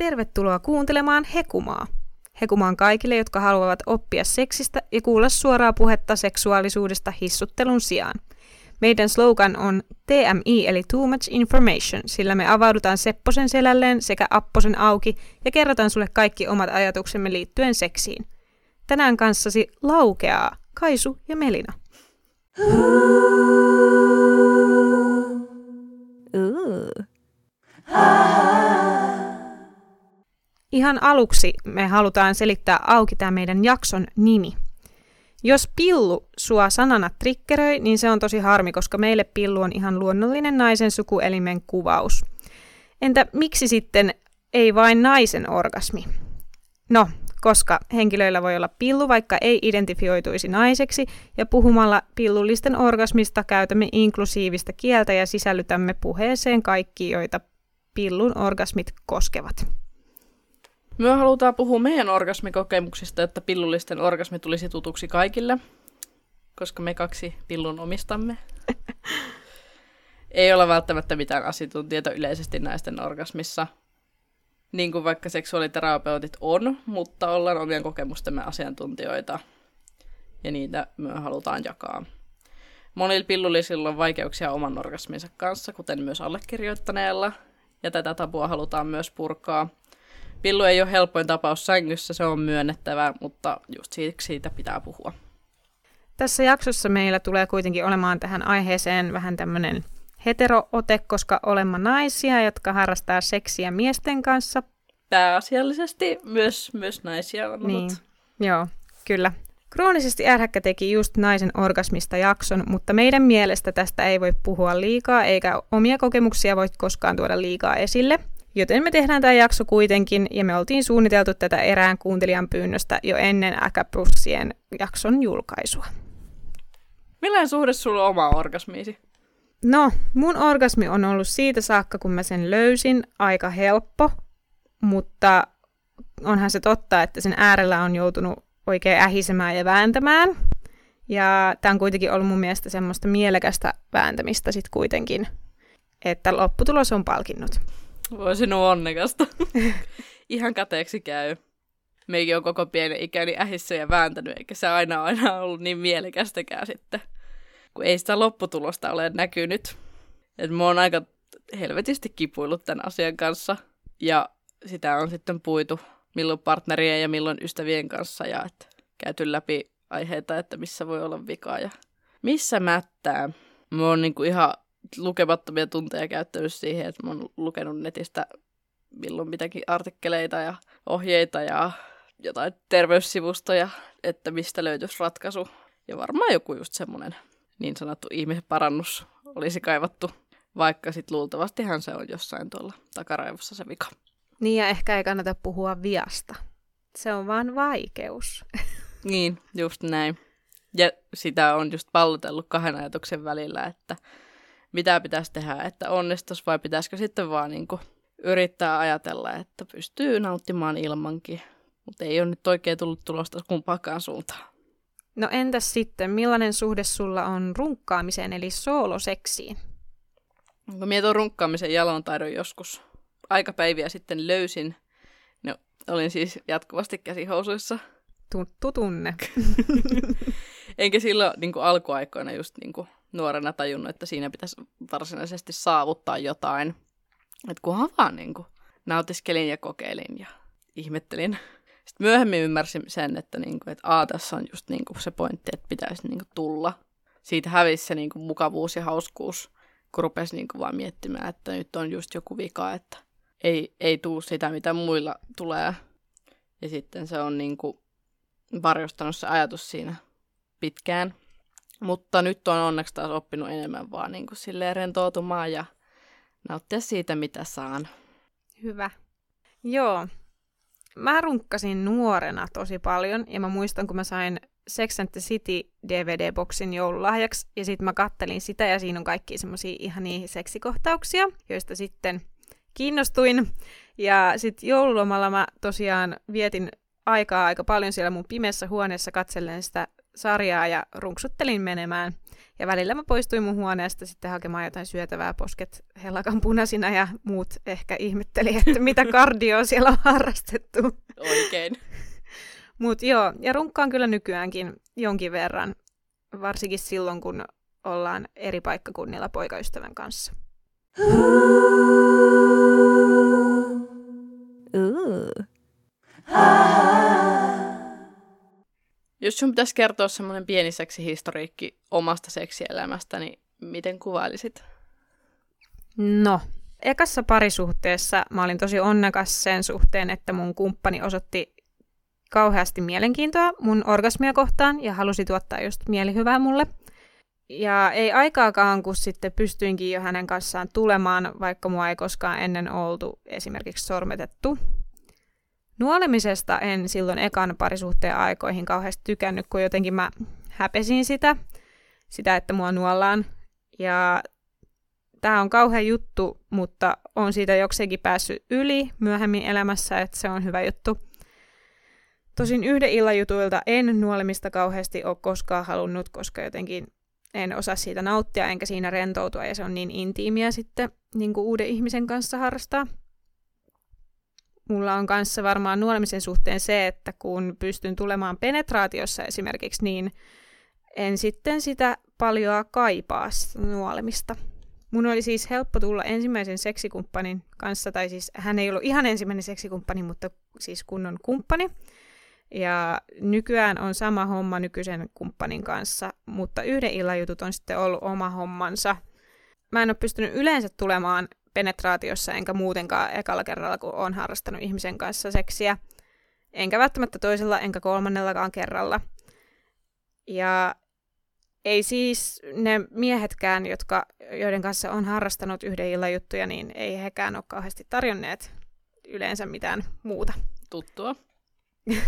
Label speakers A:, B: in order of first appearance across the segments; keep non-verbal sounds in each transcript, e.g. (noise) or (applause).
A: Tervetuloa kuuntelemaan Hekumaa. Hekumaan kaikille, jotka haluavat oppia seksistä ja kuulla suoraa puhetta seksuaalisuudesta hissuttelun sijaan. Meidän slogan on TMI eli Too Much Information, sillä me avaudutaan Sepposen selälleen sekä Apposen auki ja kerrotaan sulle kaikki omat ajatuksemme liittyen seksiin. Tänään kanssasi laukeaa Kaisu ja Melina. Ooh. Ihan aluksi me halutaan selittää auki tämä meidän jakson nimi. Jos pillu sua sanana trikkeröi, niin se on tosi harmi, koska meille pillu on ihan luonnollinen naisen sukuelimen kuvaus. Entä miksi sitten ei vain naisen orgasmi? No, koska henkilöillä voi olla pillu, vaikka ei identifioituisi naiseksi, ja puhumalla pillullisten orgasmista käytämme inklusiivista kieltä ja sisällytämme puheeseen kaikki, joita pillun orgasmit koskevat.
B: Me halutaan puhua meidän orgasmikokemuksista, että pillullisten orgasmi tulisi tutuksi kaikille, koska me kaksi pillun omistamme. Ei ole välttämättä mitään asiantuntijoita yleisesti naisten orgasmissa, niin kuin vaikka seksuaaliterapeutit on, mutta ollaan omien kokemustemme asiantuntijoita ja niitä me halutaan jakaa. Monilla pillullisilla on vaikeuksia oman orgasminsa kanssa, kuten myös allekirjoittaneella, ja tätä tabua halutaan myös purkaa – Pillu ei ole helpoin tapaus sängyssä, se on myönnettävää, mutta just siitä, siitä pitää puhua.
A: Tässä jaksossa meillä tulee kuitenkin olemaan tähän aiheeseen vähän tämmöinen heteroote, koska olemme naisia, jotka harrastaa seksiä miesten kanssa.
B: Pääasiallisesti myös, myös naisia on
A: Niin, joo, kyllä. Kroonisesti ärhäkkä teki just naisen orgasmista jakson, mutta meidän mielestä tästä ei voi puhua liikaa, eikä omia kokemuksia voi koskaan tuoda liikaa esille – Joten me tehdään tämä jakso kuitenkin, ja me oltiin suunniteltu tätä erään kuuntelijan pyynnöstä jo ennen Äkäprussien jakson julkaisua.
B: Millainen suhde sulla on oma orgasmiisi?
A: No, mun orgasmi on ollut siitä saakka, kun mä sen löysin, aika helppo, mutta onhan se totta, että sen äärellä on joutunut oikein ähisemään ja vääntämään. Ja tämä on kuitenkin ollut mun mielestä semmoista mielekästä vääntämistä sitten kuitenkin, että lopputulos on palkinnut.
B: Voi sinua onnekasta. (laughs) Ihan kateeksi käy. Meikin on koko pieni ikäni ähissä ja vääntänyt, eikä se aina aina ollut niin mielekästäkään sitten. Kun ei sitä lopputulosta ole näkynyt. Et mä oon aika helvetisti kipuillut tämän asian kanssa. Ja sitä on sitten puitu milloin partnerien ja milloin ystävien kanssa. Ja et käyty läpi aiheita, että missä voi olla vikaa ja missä mättää. Mä oon niinku ihan lukemattomia tunteja käyttänyt siihen, että mä oon lukenut netistä milloin mitäkin artikkeleita ja ohjeita ja jotain terveyssivustoja, että mistä löytyisi ratkaisu. Ja varmaan joku just semmoinen niin sanottu ihmisparannus olisi kaivattu, vaikka sitten luultavastihan se on jossain tuolla takaraivossa se vika.
A: Niin ja ehkä ei kannata puhua viasta. Se on vaan vaikeus. (laughs)
B: niin, just näin. Ja sitä on just pallotellut kahden ajatuksen välillä, että mitä pitäisi tehdä, että onnistuisi vai pitäisikö sitten vaan niin kuin yrittää ajatella, että pystyy nauttimaan ilmankin. Mutta ei ole nyt oikein tullut tulosta kumpaakaan suuntaan.
A: No entäs sitten, millainen suhde sulla on runkkaamiseen eli sooloseksiin?
B: Kun mietin runkkaamisen jalon taidon joskus aikapäiviä sitten löysin, no, olin siis jatkuvasti käsihousuissa.
A: Tuttu tunne. (laughs)
B: Enkä silloin niin kuin alkuaikoina just niin kuin nuorena tajunnut, että siinä pitäisi varsinaisesti saavuttaa jotain. Että kunhan vaan niin kuin, nautiskelin ja kokeilin ja ihmettelin. Sitten myöhemmin ymmärsin sen, että, niin kuin, että a, tässä on just niin kuin se pointti, että pitäisi niin kuin, tulla. Siitä hävisi se niin kuin, mukavuus ja hauskuus, kun rupesi niin kuin, vaan miettimään, että nyt on just joku vika, että ei, ei tuu sitä, mitä muilla tulee. Ja sitten se on niin kuin, varjostanut se ajatus siinä pitkään. Mutta nyt on onneksi taas oppinut enemmän vaan niin kuin silleen rentoutumaan ja nauttia siitä, mitä saan.
A: Hyvä. Joo. Mä runkkasin nuorena tosi paljon ja mä muistan, kun mä sain Sex and the City DVD-boksin joululahjaksi ja sitten mä kattelin sitä ja siinä on kaikki semmoisia ihania seksikohtauksia, joista sitten kiinnostuin. Ja sitten joululomalla mä tosiaan vietin aikaa aika paljon siellä mun pimeässä huoneessa katsellen sitä sarjaa ja runksuttelin menemään. Ja välillä mä poistuin mun huoneesta sitten hakemaan jotain syötävää, posket hellakan punaisina ja muut ehkä ihmetteli, että (laughs) mitä kardio siellä on harrastettu.
B: Oikein. (laughs)
A: Mutta joo, ja runkkaan kyllä nykyäänkin jonkin verran, varsinkin silloin, kun ollaan eri paikkakunnilla poikaystävän kanssa.
C: Ooh.
B: Jos sun pitäisi kertoa semmoinen pieni seksihistoriikki omasta seksielämästä, niin miten kuvailisit?
A: No, ekassa parisuhteessa mä olin tosi onnekas sen suhteen, että mun kumppani osoitti kauheasti mielenkiintoa mun orgasmia kohtaan ja halusi tuottaa just mielihyvää mulle. Ja ei aikaakaan, kun sitten pystyinkin jo hänen kanssaan tulemaan, vaikka mua ei koskaan ennen oltu esimerkiksi sormetettu. Nuolemisesta en silloin ekan parisuhteen aikoihin kauheasti tykännyt, kun jotenkin mä häpesin sitä, sitä, että mua nuollaan. Ja tämä on kauhean juttu, mutta on siitä jokseenkin päässyt yli myöhemmin elämässä, että se on hyvä juttu. Tosin yhden illan jutuilta en nuolemista kauheasti ole koskaan halunnut, koska jotenkin en osaa siitä nauttia enkä siinä rentoutua ja se on niin intiimiä sitten niin kuin uuden ihmisen kanssa harrastaa. Mulla on kanssa varmaan nuolemisen suhteen se, että kun pystyn tulemaan penetraatiossa esimerkiksi, niin en sitten sitä paljon kaipaa nuolemista. Mun oli siis helppo tulla ensimmäisen seksikumppanin kanssa, tai siis hän ei ollut ihan ensimmäinen seksikumppani, mutta siis kunnon kumppani. Ja nykyään on sama homma nykyisen kumppanin kanssa, mutta yhden illan jutut on sitten ollut oma hommansa. Mä en ole pystynyt yleensä tulemaan penetraatiossa, enkä muutenkaan ekalla kerralla, kun olen harrastanut ihmisen kanssa seksiä. Enkä välttämättä toisella, enkä kolmannellakaan kerralla. Ja ei siis ne miehetkään, jotka, joiden kanssa on harrastanut yhden illan juttuja, niin ei hekään ole kauheasti tarjonneet yleensä mitään muuta.
B: Tuttua. (laughs)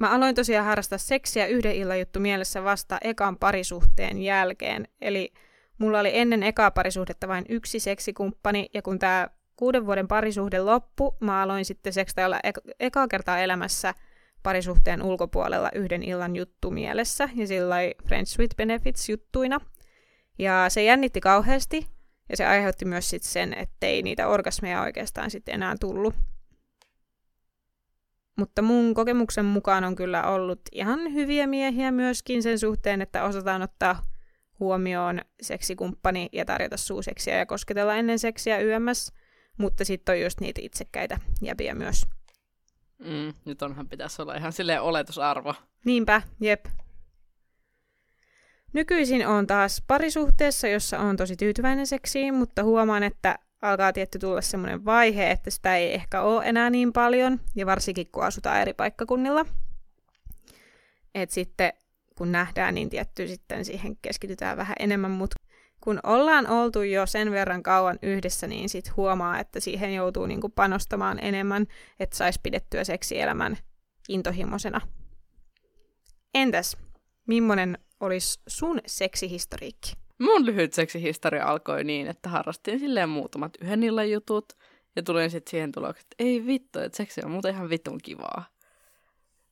A: Mä aloin tosiaan harrastaa seksiä yhden illan juttu mielessä vasta ekan parisuhteen jälkeen. Eli mulla oli ennen ekaa parisuhdetta vain yksi seksikumppani, ja kun tämä kuuden vuoden parisuhde loppu, mä aloin sitten sekstailla ek- ekaa kertaa elämässä parisuhteen ulkopuolella yhden illan juttu mielessä, ja sillä Friends with Benefits juttuina. Ja se jännitti kauheasti, ja se aiheutti myös sit sen, ettei niitä orgasmeja oikeastaan sitten enää tullut. Mutta mun kokemuksen mukaan on kyllä ollut ihan hyviä miehiä myöskin sen suhteen, että osataan ottaa huomioon seksikumppani ja tarjota suuseksiä ja kosketella ennen seksiä YMS, mutta sitten on just niitä itsekkäitä jäpiä myös.
B: Mm, nyt onhan pitäisi olla ihan silleen oletusarvo.
A: Niinpä, jep. Nykyisin on taas parisuhteessa, jossa on tosi tyytyväinen seksiin, mutta huomaan, että alkaa tietty tulla semmoinen vaihe, että sitä ei ehkä ole enää niin paljon, ja varsinkin kun asutaan eri paikkakunnilla. Et sitten kun nähdään, niin tietty sitten siihen keskitytään vähän enemmän, mutta kun ollaan oltu jo sen verran kauan yhdessä, niin sitten huomaa, että siihen joutuu niinku panostamaan enemmän, että saisi pidettyä seksielämän intohimoisena. Entäs, millainen olisi sun seksihistoriikki?
B: Mun lyhyt seksihistoria alkoi niin, että harrastin silleen muutamat yhden illan jutut, ja tulin sitten siihen tulokseen, että ei vittu, että seksi on muuten ihan vitun kivaa.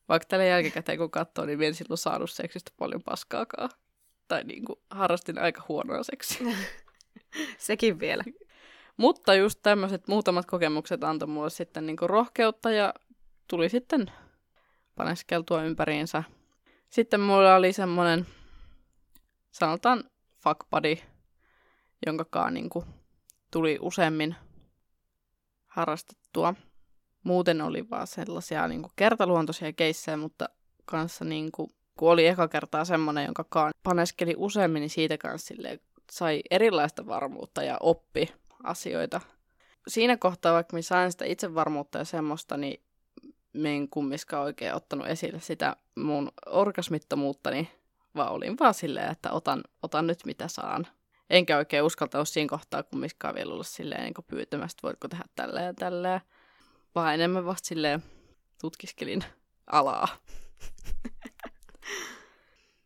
B: Vaikka tällä jälkikäteen kun katsoo, niin en silloin saanut seksistä paljon paskaakaan. Tai niin kuin, harrastin aika huonoa seksiä. (laughs)
A: Sekin vielä.
B: Mutta just tämmöiset muutamat kokemukset antoi mulle sitten niin kuin rohkeutta ja tuli sitten paneskeltua ympäriinsä. Sitten mulla oli semmoinen, sanotaan fuck buddy, jonka niin kuin, tuli useammin harrastettua. Muuten oli vaan sellaisia niin kuin, kertaluontoisia keissejä, mutta kanssa niin kuin, kun oli eka kertaa semmoinen, jonka kaan paneskeli useammin, niin siitä kanssa silleen, sai erilaista varmuutta ja oppi asioita. Siinä kohtaa, vaikka minä sain sitä itsevarmuutta ja semmoista, niin me en kummiskaan oikein ottanut esille sitä mun orgasmittomuuttani, vaan olin vaan silleen, että otan, otan nyt mitä saan. Enkä oikein uskaltanut siinä kohtaa kummiskaan vielä olla silleen niin pyytämästä, voitko tehdä tällä ja tällä. Vaan enemmän vasta silleen tutkiskelin alaa.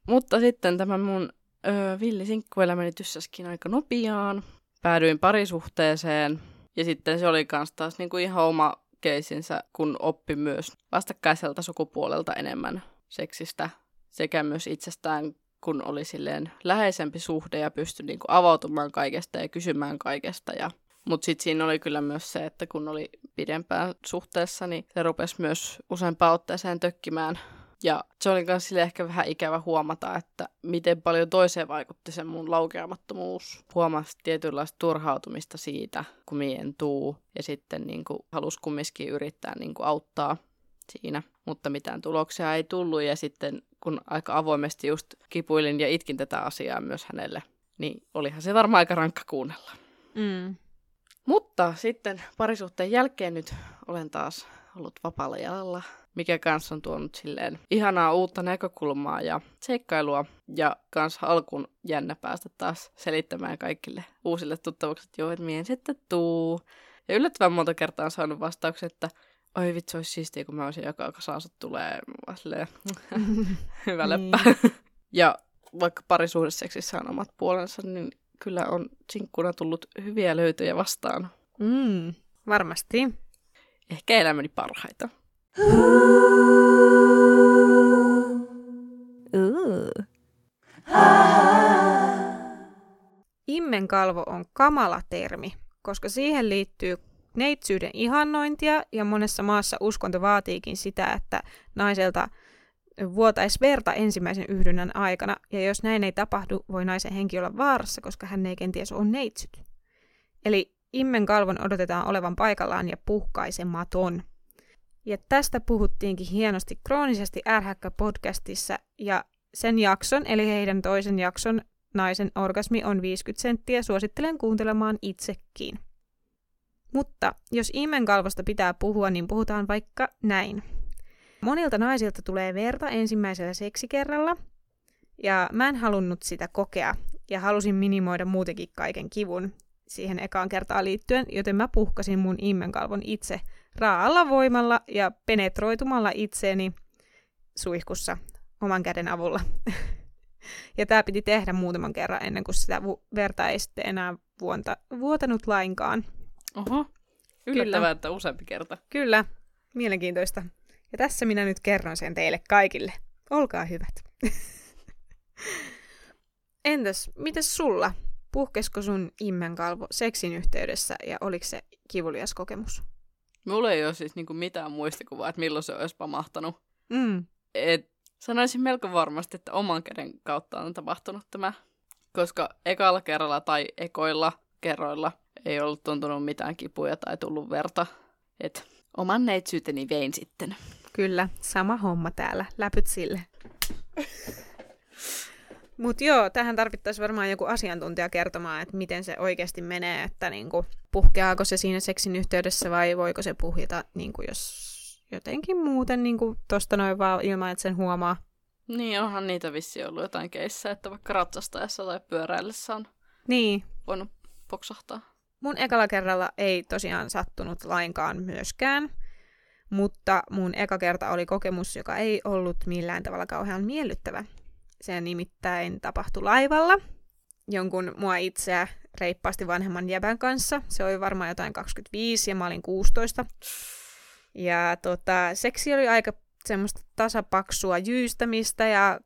B: Mutta sitten tämä mun öö, villisinkkuelämäni tyssäskin aika nopeaan. Päädyin parisuhteeseen ja sitten se oli kans taas niinku ihan oma keisinsä, kun oppi myös vastakkaiselta sukupuolelta enemmän seksistä sekä myös itsestään, kun oli silleen läheisempi suhde ja pystyi niinku avautumaan kaikesta ja kysymään kaikesta. Ja... Mutta sitten siinä oli kyllä myös se, että kun oli pidempään suhteessa, niin se rupesi myös useampaan otteeseen tökkimään ja se oli myös sille ehkä vähän ikävä huomata, että miten paljon toiseen vaikutti se mun laukeamattomuus. Huomasi tietynlaista turhautumista siitä, kun mien tuu. Ja sitten niin kuin, halusi kumminkin yrittää niin kuin, auttaa siinä, mutta mitään tuloksia ei tullut. Ja sitten kun aika avoimesti just kipuilin ja itkin tätä asiaa myös hänelle, niin olihan se varmaan aika rankka kuunnella.
A: Mm.
B: Mutta sitten parisuhteen jälkeen nyt olen taas ollut vapaalla jalalla mikä kanssa on tuonut silleen ihanaa uutta näkökulmaa ja seikkailua. Ja kans alkuun jännä päästä taas selittämään kaikille uusille tuttavuuksille, että joo, että mien sitten tuu. Ja yllättävän monta kertaa on saanut vastauksen, että oi vitsi, olisi siistiä, kun mä olisin joka kasansa tulee silleen, (laughs) hyvä leppä. Niin. ja vaikka parisuhdesseksissä on omat puolensa, niin kyllä on sinkkuna tullut hyviä löytöjä vastaan.
A: Mm, varmasti.
B: Ehkä elämäni parhaita.
A: Immenkalvo on kamala termi, koska siihen liittyy neitsyyden ihannointia ja monessa maassa uskonto vaatiikin sitä, että naiselta vuotaisi verta ensimmäisen yhdynnän aikana, ja jos näin ei tapahdu, voi naisen henki olla vaarassa, koska hän ei kenties ole neitsyt. Eli immenkalvon odotetaan olevan paikallaan ja puhkaisematon. Ja tästä puhuttiinkin hienosti kroonisesti ärhäkkä podcastissa ja sen jakson, eli heidän toisen jakson Naisen orgasmi on 50 senttiä, suosittelen kuuntelemaan itsekin. Mutta jos imenkalvosta pitää puhua, niin puhutaan vaikka näin. Monilta naisilta tulee verta ensimmäisellä seksikerralla, ja mä en halunnut sitä kokea, ja halusin minimoida muutenkin kaiken kivun siihen ekaan kertaan liittyen, joten mä puhkasin mun immenkalvon itse raalla voimalla ja penetroitumalla itseeni suihkussa oman käden avulla. (laughs) ja tämä piti tehdä muutaman kerran ennen kuin sitä verta ei sitten enää vuonta, vuotanut lainkaan.
B: Oho, yllättävää, että useampi kerta.
A: Kyllä, mielenkiintoista. Ja tässä minä nyt kerron sen teille kaikille. Olkaa hyvät. (laughs) Entäs, mites sulla? Puhkesko sun immenkalvo seksin yhteydessä ja oliko se kivulias kokemus?
B: Mulla ei ole siis niinku mitään muistikuvaa, että milloin se olisi pamahtanut.
A: Mm.
B: Et sanoisin melko varmasti, että oman käden kautta on tapahtunut tämä. Koska ekalla kerralla tai ekoilla kerroilla ei ollut tuntunut mitään kipuja tai tullut verta. Et oman neitsyyteni vein sitten.
A: Kyllä, sama homma täällä. Läpyt sille. Mutta joo, tähän tarvittaisiin varmaan joku asiantuntija kertomaan, että miten se oikeasti menee, että niinku, puhkeaako se siinä seksin yhteydessä vai voiko se puhjeta, niinku, jos jotenkin muuten niinku, tosta noin vaan ilman, että sen huomaa.
B: Niin, onhan niitä vissi ollut jotain keissä, että vaikka ratsastajassa tai pyöräillessä on
A: niin.
B: voinut poksahtaa.
A: Mun ekalla kerralla ei tosiaan sattunut lainkaan myöskään, mutta mun eka kerta oli kokemus, joka ei ollut millään tavalla kauhean miellyttävä. Se nimittäin tapahtui laivalla jonkun mua itseä reippaasti vanhemman jäbän kanssa. Se oli varmaan jotain 25 ja mä olin 16. Ja tota, seksi oli aika semmoista tasapaksua jyystämistä ja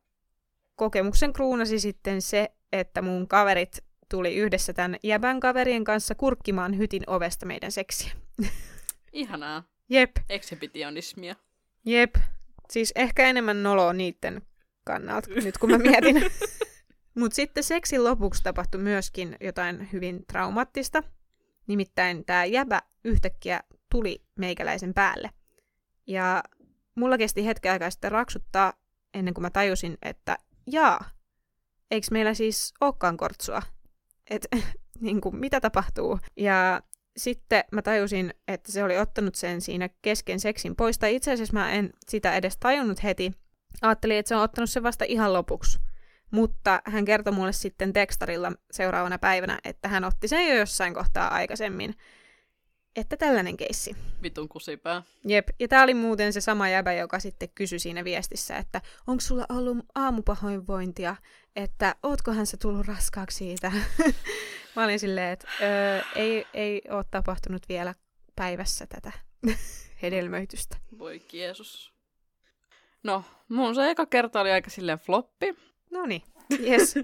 A: kokemuksen kruunasi sitten se, että mun kaverit tuli yhdessä tämän jäbän kaverien kanssa kurkkimaan hytin ovesta meidän seksiä.
B: Ihanaa.
A: Jep.
B: Exhibitionismia.
A: Jep. Siis ehkä enemmän noloa niiden kannalta, nyt kun mä mietin. (laughs) Mutta sitten seksin lopuksi tapahtui myöskin jotain hyvin traumaattista. Nimittäin tämä jäbä yhtäkkiä tuli meikäläisen päälle. Ja mulla kesti hetken aikaa sitten raksuttaa ennen kuin mä tajusin, että jaa, eikö meillä siis olekaan kortsua? Että (laughs) niin kuin, mitä tapahtuu? Ja sitten mä tajusin, että se oli ottanut sen siinä kesken seksin pois. Tai itse asiassa mä en sitä edes tajunnut heti, Ajattelin, että se on ottanut sen vasta ihan lopuksi. Mutta hän kertoi mulle sitten tekstarilla seuraavana päivänä, että hän otti sen jo jossain kohtaa aikaisemmin. Että tällainen keissi.
B: Vitun kusipää.
A: Jep, ja tää oli muuten se sama jäbä, joka sitten kysyi siinä viestissä, että onko sulla ollut aamupahoinvointia, että ootkohan se tullut raskaaksi siitä. (laughs) Mä olin silleen, että öö, ei, ei ole tapahtunut vielä päivässä tätä (laughs) hedelmöitystä.
B: Voi Jeesus. No, mun se eka kerta oli aika silleen floppi.
A: No niin, yes.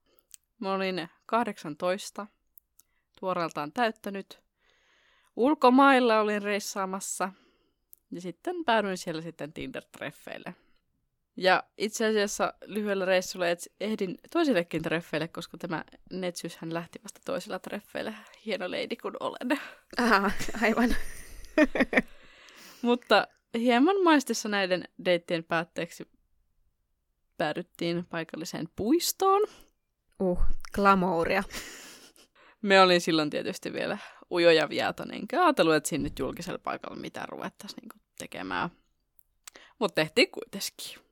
A: (laughs)
B: Mä olin 18, tuoreeltaan täyttänyt. Ulkomailla olin reissaamassa ja sitten päädyin siellä sitten Tinder-treffeille. Ja itse asiassa lyhyellä reissulla ehdin toisillekin treffeille, koska tämä Netsyys hän lähti vasta toisella treffeille. Hieno leidi kun olen.
A: Aha, aivan.
B: Mutta hieman maistissa näiden deittien päätteeksi päädyttiin paikalliseen puistoon.
A: Uh, glamouria.
B: Me olin silloin tietysti vielä ujoja viaton, enkä ajatellut, että sinne julkisella paikalla mitä ruvettaisiin niin tekemään. Mutta tehtiin kuitenkin.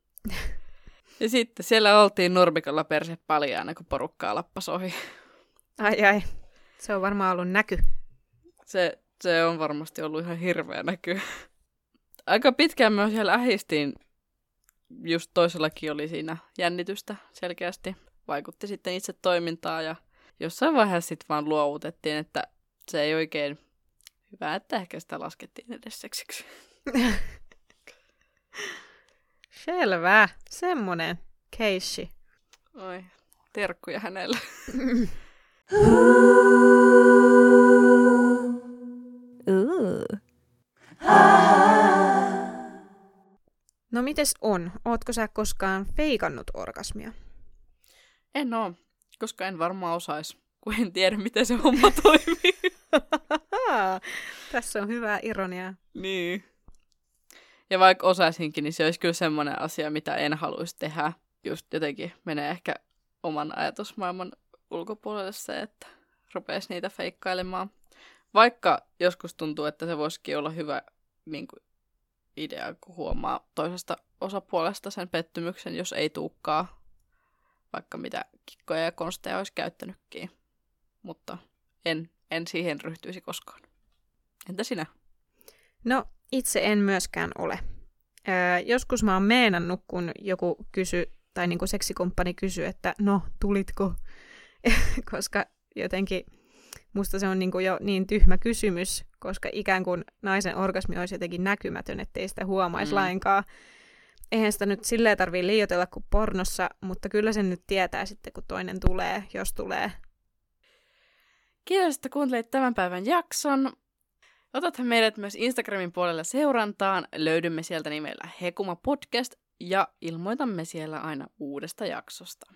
B: Ja sitten siellä oltiin nurmikalla perse paljaana, kun porukkaa lappas ohi.
A: Ai ai, se on varmaan ollut näky.
B: Se, se on varmasti ollut ihan hirveä näky. Aika pitkään myös siellä ähistiin. Just toisellakin oli siinä jännitystä selkeästi. Vaikutti sitten itse toimintaa ja jossain vaiheessa sitten vaan luovutettiin, että se ei oikein hyvä, että ehkä sitä laskettiin edes seksiksi. (laughs)
A: Selvä. Semmonen keissi.
B: Oi, terkkuja hänelle. (laughs)
A: No mites on? Ootko sä koskaan feikannut orgasmia?
B: En oo, koska en varmaan osais, kun en tiedä, miten se homma (laughs) toimii.
A: Tässä on hyvää ironiaa.
B: Niin. Ja vaikka osaisinkin, niin se olisi kyllä semmoinen asia, mitä en haluaisi tehdä. Just jotenkin menee ehkä oman ajatusmaailman ulkopuolelle se, että rupeaisi niitä feikkailemaan. Vaikka joskus tuntuu, että se voisikin olla hyvä niin kuin, idea, kun huomaa toisesta osapuolesta sen pettymyksen, jos ei tuukkaa vaikka mitä kikkoja ja konsteja olisi käyttänytkin. Mutta en, en siihen ryhtyisi koskaan. Entä sinä?
A: No, itse en myöskään ole. Öö, joskus mä oon meenannut, kun joku kysy, tai niin kuin seksikumppani kysyy, että no, tulitko? (laughs) Koska jotenkin musta se on niin kuin jo niin tyhmä kysymys, koska ikään kuin naisen orgasmi olisi jotenkin näkymätön, ettei sitä huomaisi mm. lainkaan. Eihän sitä nyt silleen tarvii liioitella kuin pornossa, mutta kyllä sen nyt tietää sitten, kun toinen tulee, jos tulee.
B: Kiitos, että kuuntelit tämän päivän jakson. Otathan meidät myös Instagramin puolella seurantaan. Löydymme sieltä nimellä Hekuma Podcast ja ilmoitamme siellä aina uudesta jaksosta.